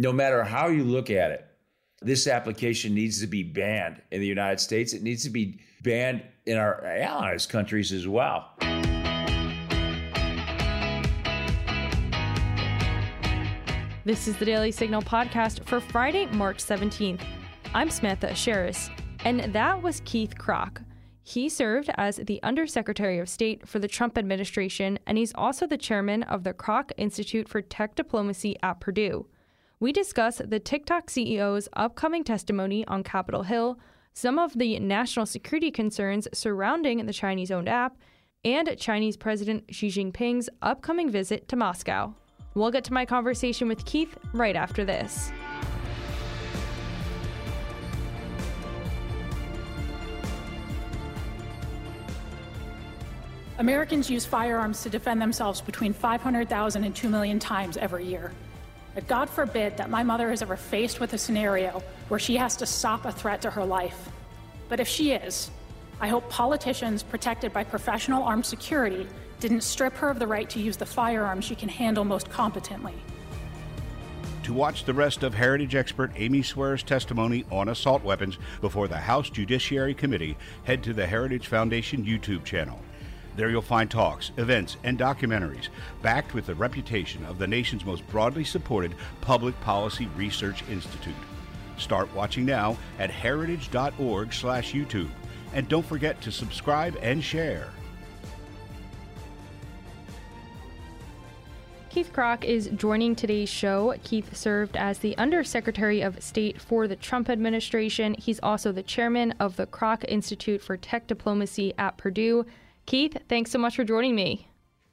no matter how you look at it, this application needs to be banned in the United States. It needs to be banned in our allies countries as well. This is the Daily Signal podcast for Friday, March 17th. I'm Samantha Aschieris, and that was Keith Krach. He served as the Undersecretary of State for the Trump administration, and he's also the chairman of the Krach Institute for Tech Diplomacy at Purdue. We discuss the TikTok CEO's upcoming testimony on Capitol Hill, some of the national security concerns surrounding the Chinese owned app, and Chinese President Xi Jinping's upcoming visit to Moscow. We'll get to my conversation with Keith right after this. Americans use firearms to defend themselves between 500,000 and 2 million times every year. But God forbid that my mother is ever faced with a scenario where she has to stop a threat to her life. But if she is, I hope politicians protected by professional armed security didn't strip her of the right to use the firearm she can handle most competently. To watch the rest of Heritage expert Amy Swearer's testimony on assault weapons before the House Judiciary Committee, head to the Heritage Foundation YouTube channel. There you'll find talks, events, and documentaries backed with the reputation of the nation's most broadly supported public policy research institute. Start watching now at heritage.org/youtube and don't forget to subscribe and share. Keith Krach is joining today's show. Keith served as the Undersecretary of State for the Trump administration. He's also the chairman of the Krach Institute for Tech Diplomacy at Purdue. Keith, thanks so much for joining me.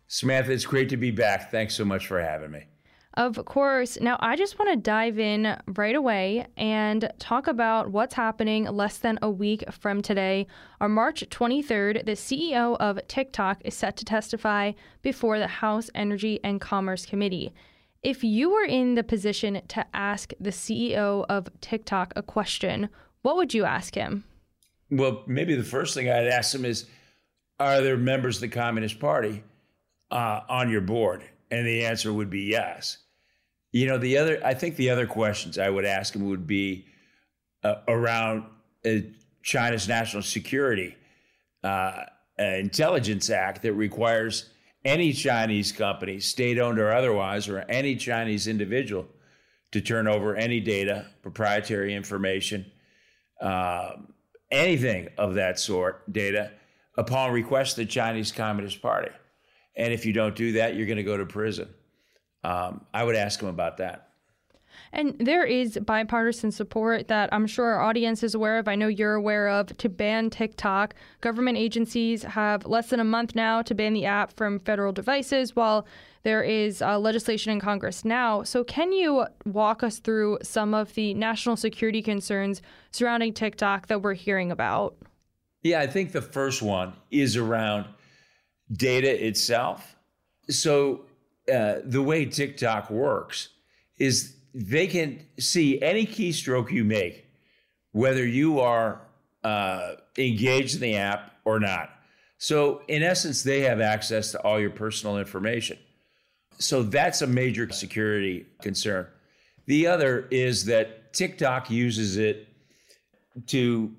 Samantha, it's great to be back. Thanks so much for having me. Of course. Now, I just want to dive in right away and talk about what's happening less than a week from today. On March 23rd, the CEO of TikTok is set to testify before the House Energy and Commerce Committee. If you were in the position to ask the CEO of TikTok a question, what would you ask him? Well, maybe the first thing I'd ask him is are there members of the Communist Party uh, on your board? And the answer would be yes. You know, the other, I think the other questions I would ask him would be uh, around uh, China's national security uh, intelligence act that requires any Chinese company, state owned or otherwise, or any Chinese individual to turn over any data, proprietary information, um, anything of that sort, data upon request of the Chinese Communist Party. And if you don't do that, you're going to go to prison. Um, I would ask him about that. And there is bipartisan support that I'm sure our audience is aware of. I know you're aware of to ban TikTok. Government agencies have less than a month now to ban the app from federal devices, while there is uh, legislation in Congress now. So, can you walk us through some of the national security concerns surrounding TikTok that we're hearing about? Yeah, I think the first one is around data itself. So, uh, the way TikTok works is they can see any keystroke you make, whether you are uh, engaged in the app or not. So, in essence, they have access to all your personal information. So, that's a major security concern. The other is that TikTok uses it to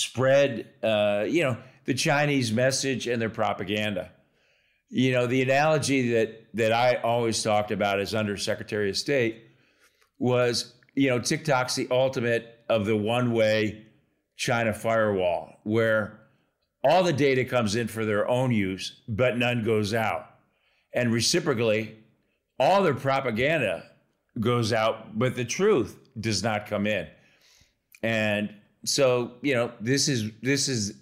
spread, uh, you know, the Chinese message and their propaganda. You know, the analogy that that I always talked about as Under Secretary of State was, you know, TikTok's the ultimate of the one-way China firewall, where all the data comes in for their own use, but none goes out. And reciprocally, all their propaganda goes out, but the truth does not come in. And so you know this is this is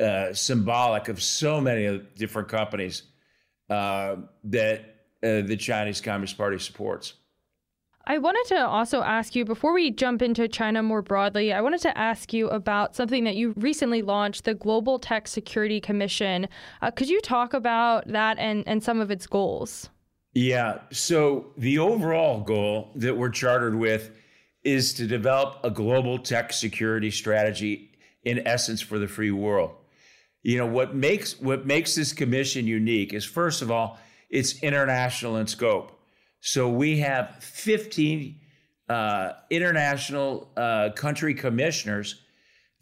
uh, symbolic of so many different companies uh, that uh, the Chinese Communist Party supports. I wanted to also ask you before we jump into China more broadly, I wanted to ask you about something that you recently launched, the Global Tech Security Commission. Uh, could you talk about that and, and some of its goals? Yeah. So, the overall goal that we're chartered with is to develop a global tech security strategy in essence for the free world. You know, what makes what makes this commission unique is first of all, it's international in scope. So we have 15 uh, international uh, country commissioners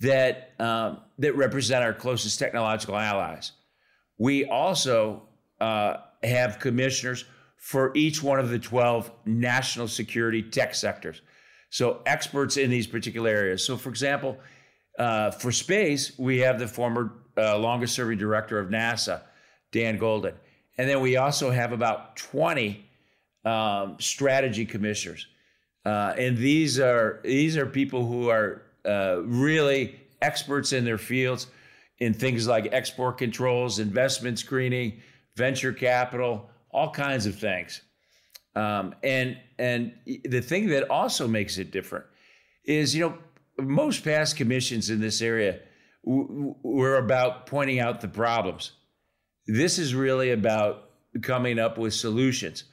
that um, that represent our closest technological allies. We also uh, have commissioners for each one of the 12 national security tech sectors. So experts in these particular areas. So, for example, uh, for space, we have the former uh, longest serving director of NASA, Dan Goldin. And then we also have about 20 um, strategy commissioners. Uh, and these are these are people who are uh, really experts in their fields in things like export controls, investment screening, venture capital, all kinds of things. Um, and and the thing that also makes it different is, you know, most past commissions in this area w- were about pointing out the problems. This is really about coming up with solutions,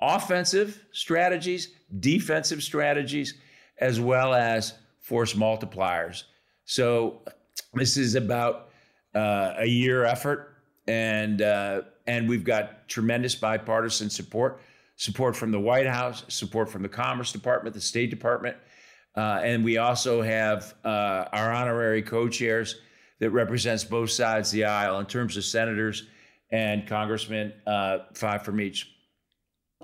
offensive strategies, defensive strategies, as well as force multipliers. So this is about uh, a year effort, and uh, and we've got tremendous bipartisan support, support from the White House, support from the Commerce Department, the State Department, uh, and we also have uh, our honorary co-chairs that represents both sides of the aisle in terms of senators and congressmen, uh, five from each.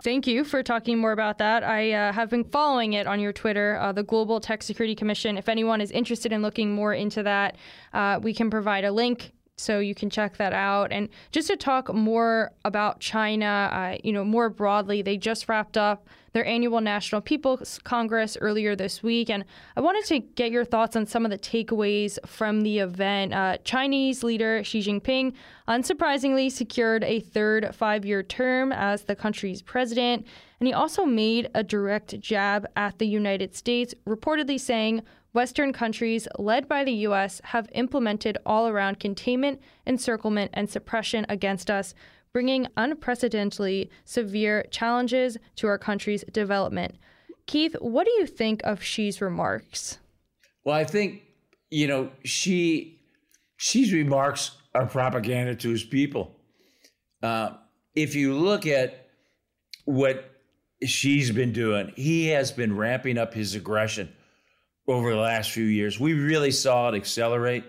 Thank you for talking more about that. I uh, have been following it on your Twitter, uh, the Global Tech Security Commission. If anyone is interested in looking more into that, uh, we can provide a link so you can check that out. And just to talk more about China, uh, you know, more broadly, they just wrapped up their annual National People's Congress earlier this week, and I wanted to get your thoughts on some of the takeaways from the event. Uh, Chinese leader Xi Jinping, unsurprisingly, secured a third five-year term as the country's president, and he also made a direct jab at the United States, reportedly saying Western countries, led by the U.S., have implemented all around containment, encirclement, and suppression against us, bringing unprecedentedly severe challenges to our country's development. Keith, what do you think of Xi's remarks? Well, I think, you know, she Xi's remarks are propaganda to his people. Uh, if you look at what Xi's been doing, he has been ramping up his aggression over the last few years. We really saw it accelerate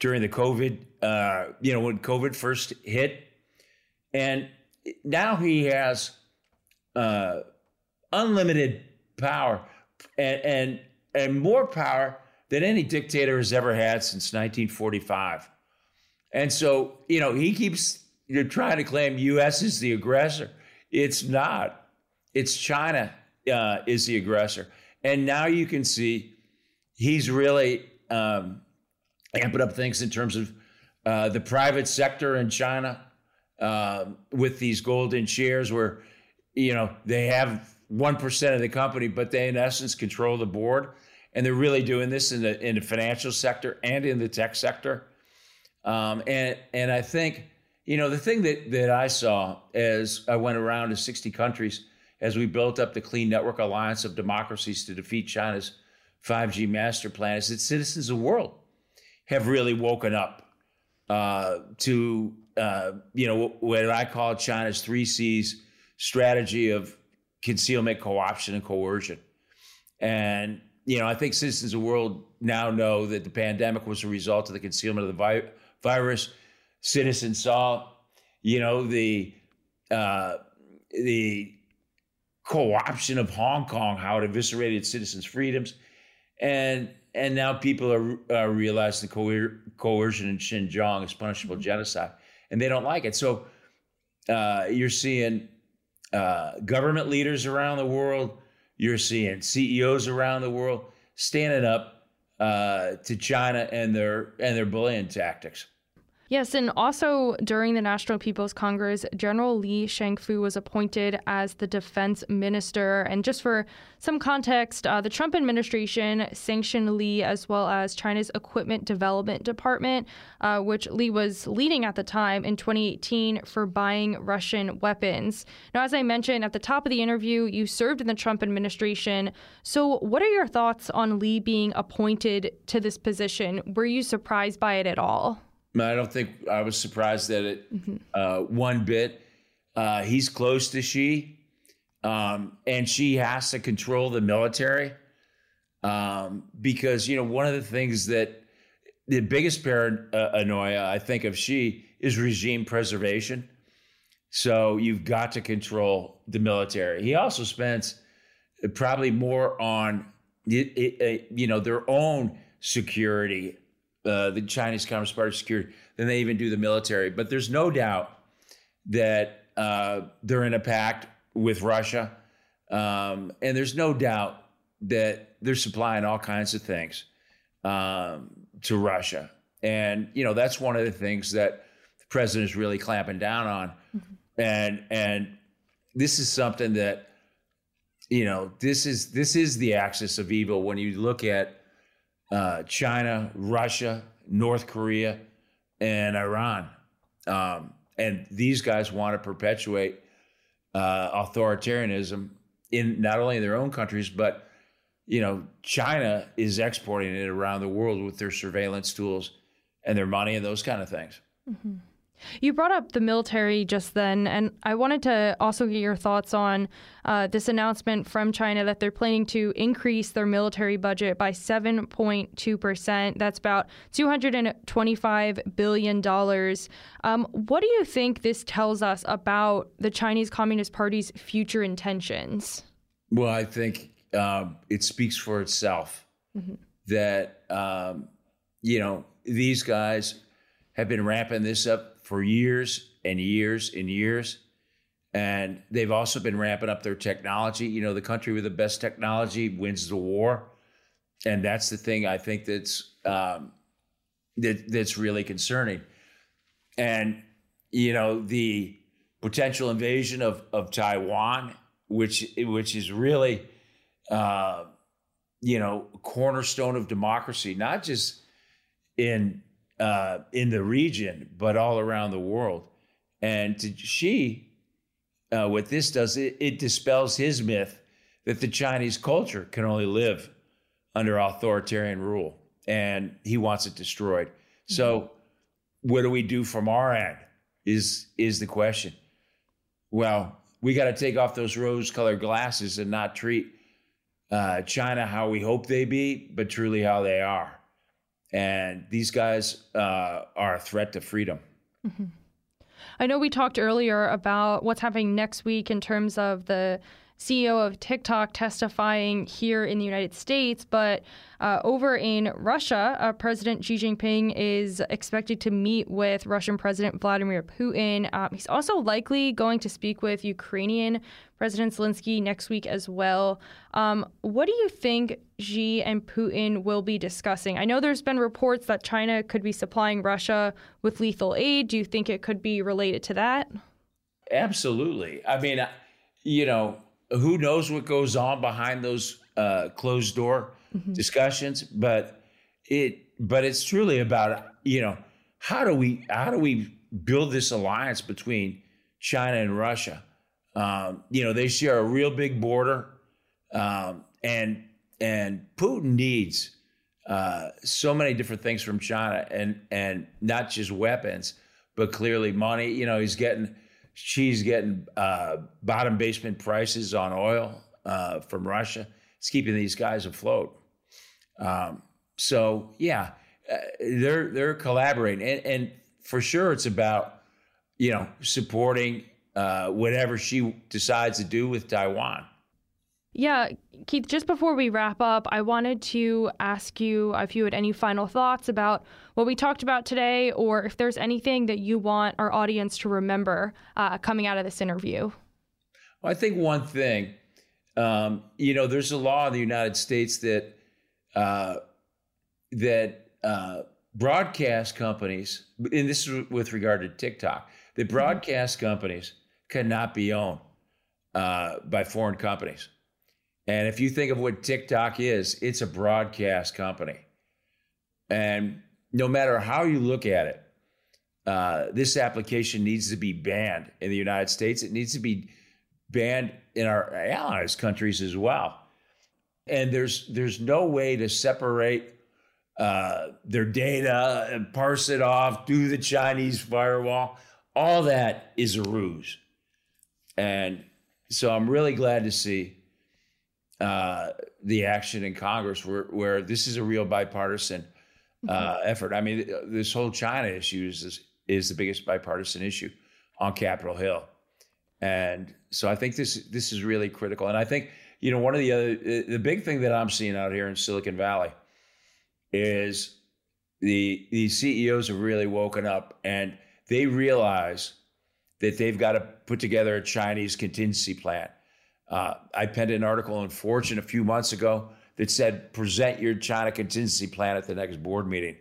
during the COVID, uh, you know, when COVID first hit. And now he has uh, unlimited power and, and, and more power than any dictator has ever had since 1945. And so, you know, he keeps you're trying to claim U.S. is the aggressor. It's not. It's China uh, is the aggressor. And now you can see he's really um, amping up things in terms of uh, the private sector in China uh, with these golden shares, where you know they have one percent of the company, but they in essence control the board, and they're really doing this in the in the financial sector and in the tech sector. Um, and and I think you know the thing that that I saw as I went around to 60 countries as we built up the Clean Network Alliance of democracies to defeat China's 5G master plan is that citizens of the world have really woken up uh, to uh, you know what I call China's three C's strategy of concealment, co-option, and coercion. And you know, I think citizens of the world now know that the pandemic was a result of the concealment of the vi- virus. Citizens saw, you know, the uh, the co-option of Hong Kong, how it eviscerated citizens' freedoms and and now people are, are realizing coer- coercion in Xinjiang is punishable mm-hmm. genocide, and they don't like it. So uh, you're seeing uh, government leaders around the world, you're seeing CEOs around the world standing up uh, to China and their and their bullying tactics. Yes, and also during the National People's Congress, General Li Shangfu was appointed as the defense minister. And just for some context, uh, the Trump administration sanctioned Li as well as China's Equipment Development Department, uh, which Li was leading at the time in 2018 for buying Russian weapons. Now, as I mentioned at the top of the interview, you served in the Trump administration. So, what are your thoughts on Li being appointed to this position? Were you surprised by it at all? I don't think I was surprised at it mm-hmm. uh, one bit. Uh, he's close to Xi, um, and Xi has to control the military um, because you know one of the things that the biggest paranoia I think of Xi is regime preservation. So you've got to control the military. He also spends probably more on you know their own security, uh, the Chinese Communist Party security, than they even do the military. But there's no doubt that uh, they're in a pact with Russia, um, and there's no doubt that they're supplying all kinds of things um, to Russia. And you know that's one of the things that the president is really clamping down on, mm-hmm. and and this is something that you know this is this is the axis of evil when you look at uh, China, Russia, North Korea, and Iran. Um, and these guys want to perpetuate uh, authoritarianism in not only in their own countries, but you know, China is exporting it around the world with their surveillance tools and their money and those kind of things. Mm-hmm. You brought up the military just then, and I wanted to also get your thoughts on uh, this announcement from China that they're planning to increase their military budget by 7.2%. That's about $225 billion. Um, what do you think this tells us about the Chinese Communist Party's future intentions? Well, I think um, it speaks for itself mm-hmm. that, um, you know, these guys have been ramping this up for years and years and years. And they've also been ramping up their technology. You know, the country with the best technology wins the war. And that's the thing I think that's um, that, that's really concerning. And, you know, the potential invasion of, of Taiwan, which which is really uh, you know, cornerstone of democracy, not just in uh, in the region, but all around the world. And to Xi, uh, what this does, it, it dispels his myth that the Chinese culture can only live under authoritarian rule, and he wants it destroyed. Mm-hmm. So, what do we do from our end? Is is the question? Well, we got to take off those rose-colored glasses and not treat uh, China how we hope they be, but truly how they are. And these guys uh, are a threat to freedom. Mm-hmm. I know we talked earlier about what's happening next week in terms of the CEO of TikTok testifying here in the United States, but uh, over in Russia, uh, President Xi Jinping is expected to meet with Russian President Vladimir Putin. Um, he's also likely going to speak with Ukrainian President Zelensky next week as well. Um, what do you think Xi and Putin will be discussing? I know there's been reports that China could be supplying Russia with lethal aid. Do you think it could be related to that? Absolutely. I mean, you know, who knows what goes on behind those uh, closed door mm-hmm. discussions, but it but it's truly about you know how do we how do we build this alliance between China and Russia? Um, you know they share a real big border, um, and and Putin needs uh, so many different things from China, and and not just weapons, but clearly money. You know he's getting Xi's getting uh, bottom basement prices on oil uh, from Russia. It's keeping these guys afloat. Um, so yeah, uh, they're they're collaborating, and, and, for sure, it's about you know supporting uh, whatever Xi decides to do with Taiwan. Yeah, Keith, just before we wrap up, I wanted to ask you if you had any final thoughts about what we talked about today, or if there's anything that you want our audience to remember uh, coming out of this interview. Well, I think one thing, um, you know, there's a law in the United States that uh, that uh, broadcast companies, and this is with regard to TikTok, that mm-hmm. broadcast companies cannot be owned uh, by foreign companies. And if you think of what TikTok is, it's a broadcast company. And no matter how you look at it, uh, this application needs to be banned in the United States. It needs to be banned in our allies countries as well. And there's there's no way to separate uh, their data and parse it off, do the Chinese firewall. All that is a ruse. And so I'm really glad to see uh, the action in Congress where, where this is a real bipartisan uh, mm-hmm. effort. I mean, this whole China issue is, is the biggest bipartisan issue on Capitol Hill. And so I think this this is really critical. And I think, you know, one of the other the big thing that I'm seeing out here in Silicon Valley is the the CEOs have really woken up and they realize that they've got to put together a Chinese contingency plan. Uh, I penned an article in Fortune a few months ago that said, present your China contingency plan at the next board meeting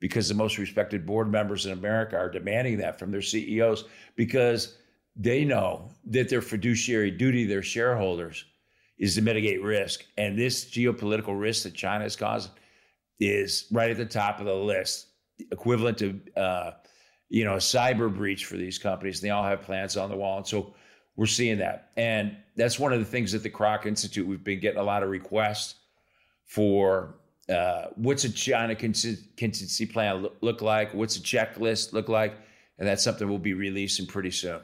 because the most respected board members in America are demanding that from their CEOs because they know that their fiduciary duty their shareholders is to mitigate risk. And this geopolitical risk that China is causing is right at the top of the list, equivalent to uh, you know, a cyber breach for these companies. They all have plans on the wall. And so we're seeing that. And that's one of the things at the Krach Institute, we've been getting a lot of requests for uh, what's a China contingency plan look like? What's a checklist look like? And that's something we'll be releasing pretty soon.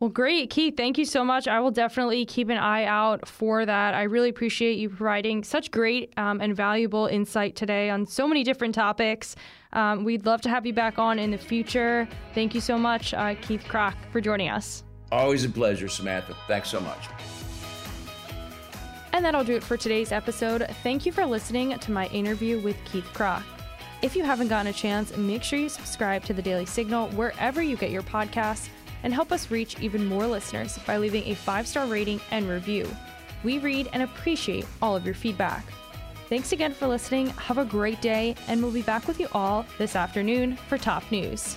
Well, great, Keith. Thank you so much. I will definitely keep an eye out for that. I really appreciate you providing such great um, and valuable insight today on so many different topics. Um, we'd love to have you back on in the future. Thank you so much, uh, Keith Krach, for joining us. Always a pleasure, Samantha. Thanks so much. And that'll do it for today's episode. Thank you for listening to my interview with Keith Krach. If you haven't gotten a chance, make sure you subscribe to the Daily Signal wherever you get your podcasts and help us reach even more listeners by leaving a five star rating and review. We read and appreciate all of your feedback. Thanks again for listening. Have a great day, and we'll be back with you all this afternoon for top news.